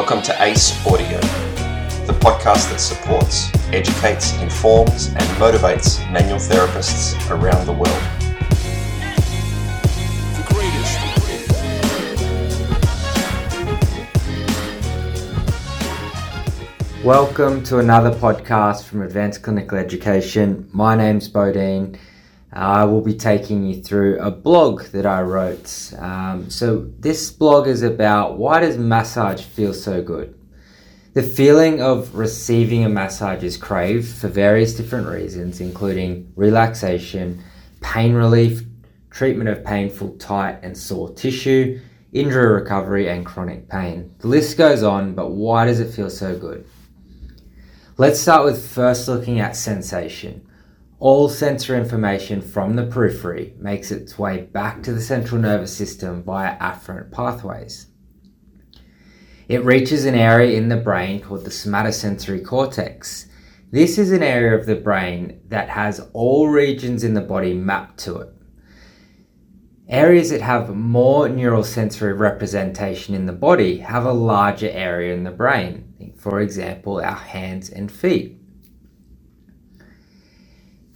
Welcome to ACE Audio, the podcast that supports, educates, informs, and motivates manual therapists around the world. Welcome to another podcast from Advanced Clinical Education. My name's Bodine. I will be taking you through a blog that I wrote. Um, so, this blog is about why does massage feel so good? The feeling of receiving a massage is craved for various different reasons, including relaxation, pain relief, treatment of painful, tight, and sore tissue, injury recovery, and chronic pain. The list goes on, but why does it feel so good? Let's start with first looking at sensation. All sensory information from the periphery makes its way back to the central nervous system via afferent pathways. It reaches an area in the brain called the somatosensory cortex. This is an area of the brain that has all regions in the body mapped to it. Areas that have more neural sensory representation in the body have a larger area in the brain, for example, our hands and feet.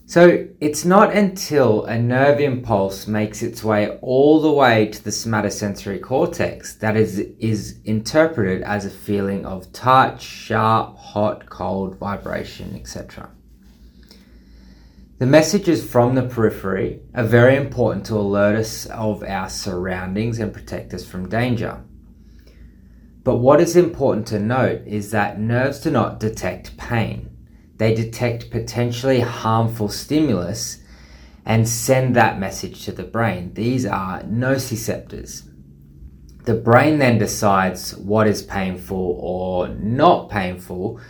So it's not until a nerve impulse makes its way all the way to the somatosensory cortex that is, is interpreted as a feeling of touch, sharp, hot, cold, vibration, etc. The messages from the periphery are very important to alert us of our surroundings and protect us from danger. But what is important to note is that nerves do not detect pain they detect potentially harmful stimulus and send that message to the brain. These are nociceptors. The brain then decides what is painful or not painful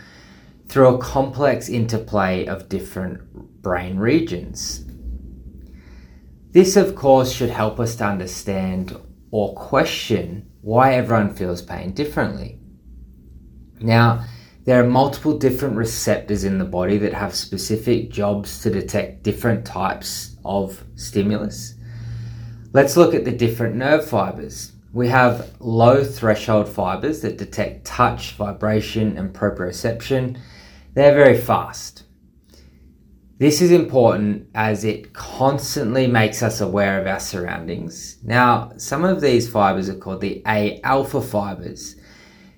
through a complex interplay of different brain regions. This, of course, should help us to understand or question why everyone feels pain differently. Now, there are multiple different receptors in the body that have specific jobs to detect different types of stimulus. Let's look at the different nerve fibers. We have low threshold fibers that detect touch, vibration, and proprioception. They're very fast. This is important as it constantly makes us aware of our surroundings. Now, some of these fibers are called the A alpha fibers.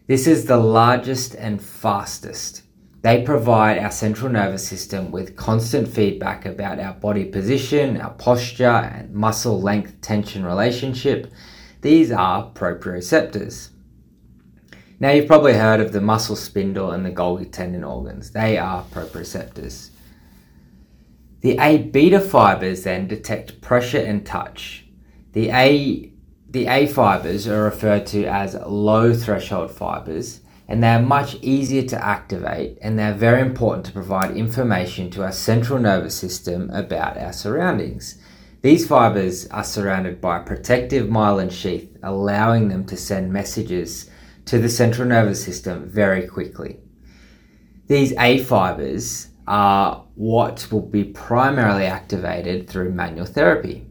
This is the largest and fastest. They provide our central nervous system with constant feedback about our body position, our posture, and muscle length tension relationship. These are proprioceptors. Now, you've probably heard of the muscle spindle and the Golgi tendon organs. They are proprioceptors. The A beta fibers then detect pressure and touch. The A the A fibers are referred to as low threshold fibers and they are much easier to activate and they're very important to provide information to our central nervous system about our surroundings. These fibers are surrounded by a protective myelin sheath, allowing them to send messages to the central nervous system very quickly. These A fibers are what will be primarily activated through manual therapy.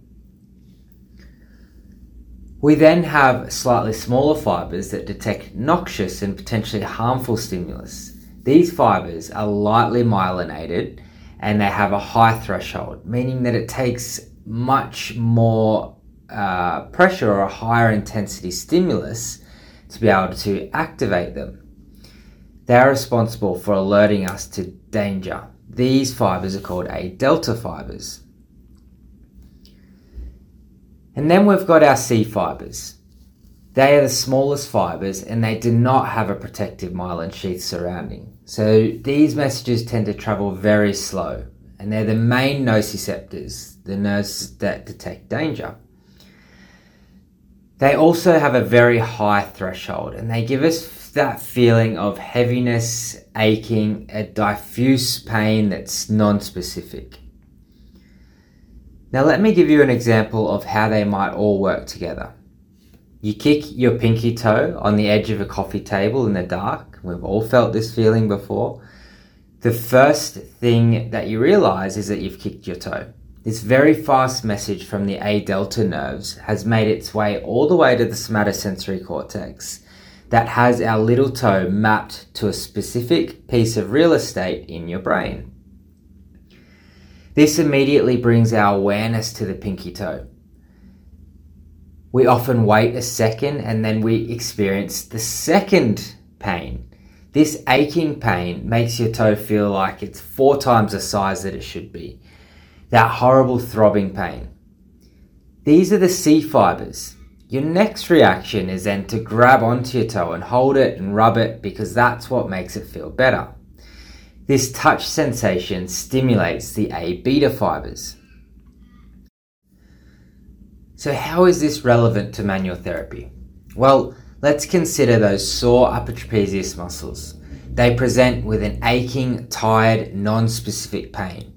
We then have slightly smaller fibers that detect noxious and potentially harmful stimulus. These fibers are lightly myelinated and they have a high threshold, meaning that it takes much more uh, pressure or a higher intensity stimulus to be able to activate them. They are responsible for alerting us to danger. These fibers are called A delta fibers. And then we've got our C fibers. They are the smallest fibers and they do not have a protective myelin sheath surrounding. So these messages tend to travel very slow and they're the main nociceptors, the nerves that detect danger. They also have a very high threshold and they give us that feeling of heaviness, aching, a diffuse pain that's non specific. Now, let me give you an example of how they might all work together. You kick your pinky toe on the edge of a coffee table in the dark. We've all felt this feeling before. The first thing that you realize is that you've kicked your toe. This very fast message from the A delta nerves has made its way all the way to the somatosensory cortex. that has our little toe mapped to a specific piece of real estate in your brain. This immediately brings our awareness to the pinky toe. We often wait a second and then we experience the second pain. This aching pain makes your toe feel like it's four times the size that it should be. That horrible throbbing pain. These are the C fibers. Your next reaction is then to grab onto your toe and hold it and rub it because that's what makes it feel better. This touch sensation stimulates the A beta fibers. So, how is this relevant to manual therapy? Well, let's consider those sore upper trapezius muscles. They present with an aching, tired, non specific pain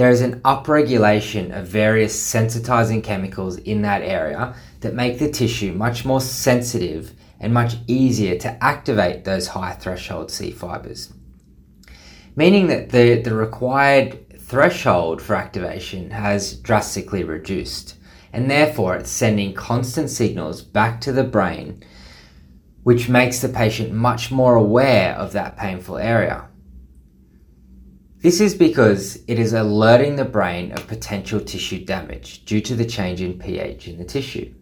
there is an upregulation of various sensitizing chemicals in that area that make the tissue much more sensitive and much easier to activate those high threshold C fibers. Meaning that the, the required threshold for activation has drastically reduced, and therefore it's sending constant signals back to the brain, which makes the patient much more aware of that painful area. This is because it is alerting the brain of potential tissue damage due to the change in pH in the tissue.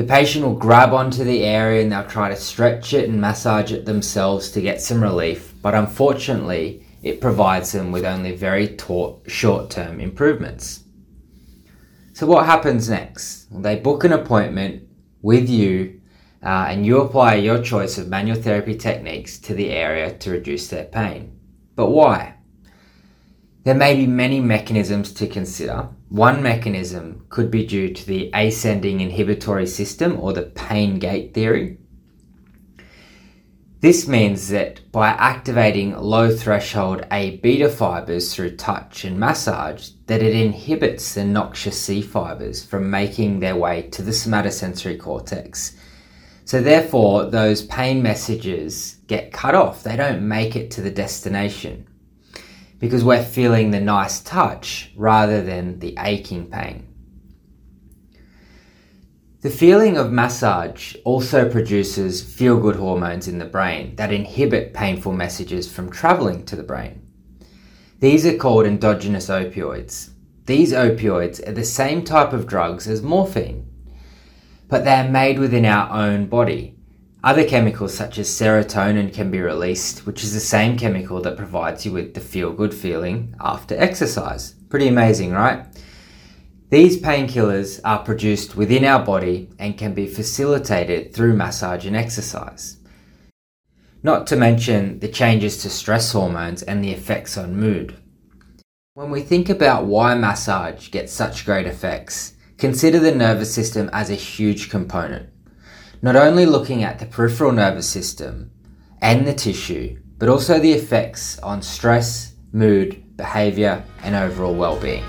The patient will grab onto the area and they'll try to stretch it and massage it themselves to get some relief, but unfortunately, it provides them with only very short term improvements. So, what happens next? They book an appointment with you uh, and you apply your choice of manual therapy techniques to the area to reduce their pain. But why? There may be many mechanisms to consider. One mechanism could be due to the ascending inhibitory system or the pain gate theory. This means that by activating low threshold A beta fibers through touch and massage, that it inhibits the noxious C fibers from making their way to the somatosensory cortex. So therefore, those pain messages get cut off. They don't make it to the destination because we're feeling the nice touch rather than the aching pain. The feeling of massage also produces feel good hormones in the brain that inhibit painful messages from traveling to the brain. These are called endogenous opioids. These opioids are the same type of drugs as morphine, but they are made within our own body other chemicals such as serotonin can be released, which is the same chemical that provides you with the feel good feeling after exercise. Pretty amazing, right? These painkillers are produced within our body and can be facilitated through massage and exercise. Not to mention the changes to stress hormones and the effects on mood. When we think about why massage gets such great effects, consider the nervous system as a huge component not only looking at the peripheral nervous system and the tissue, but also the effects on stress, mood, behavior, and overall well being.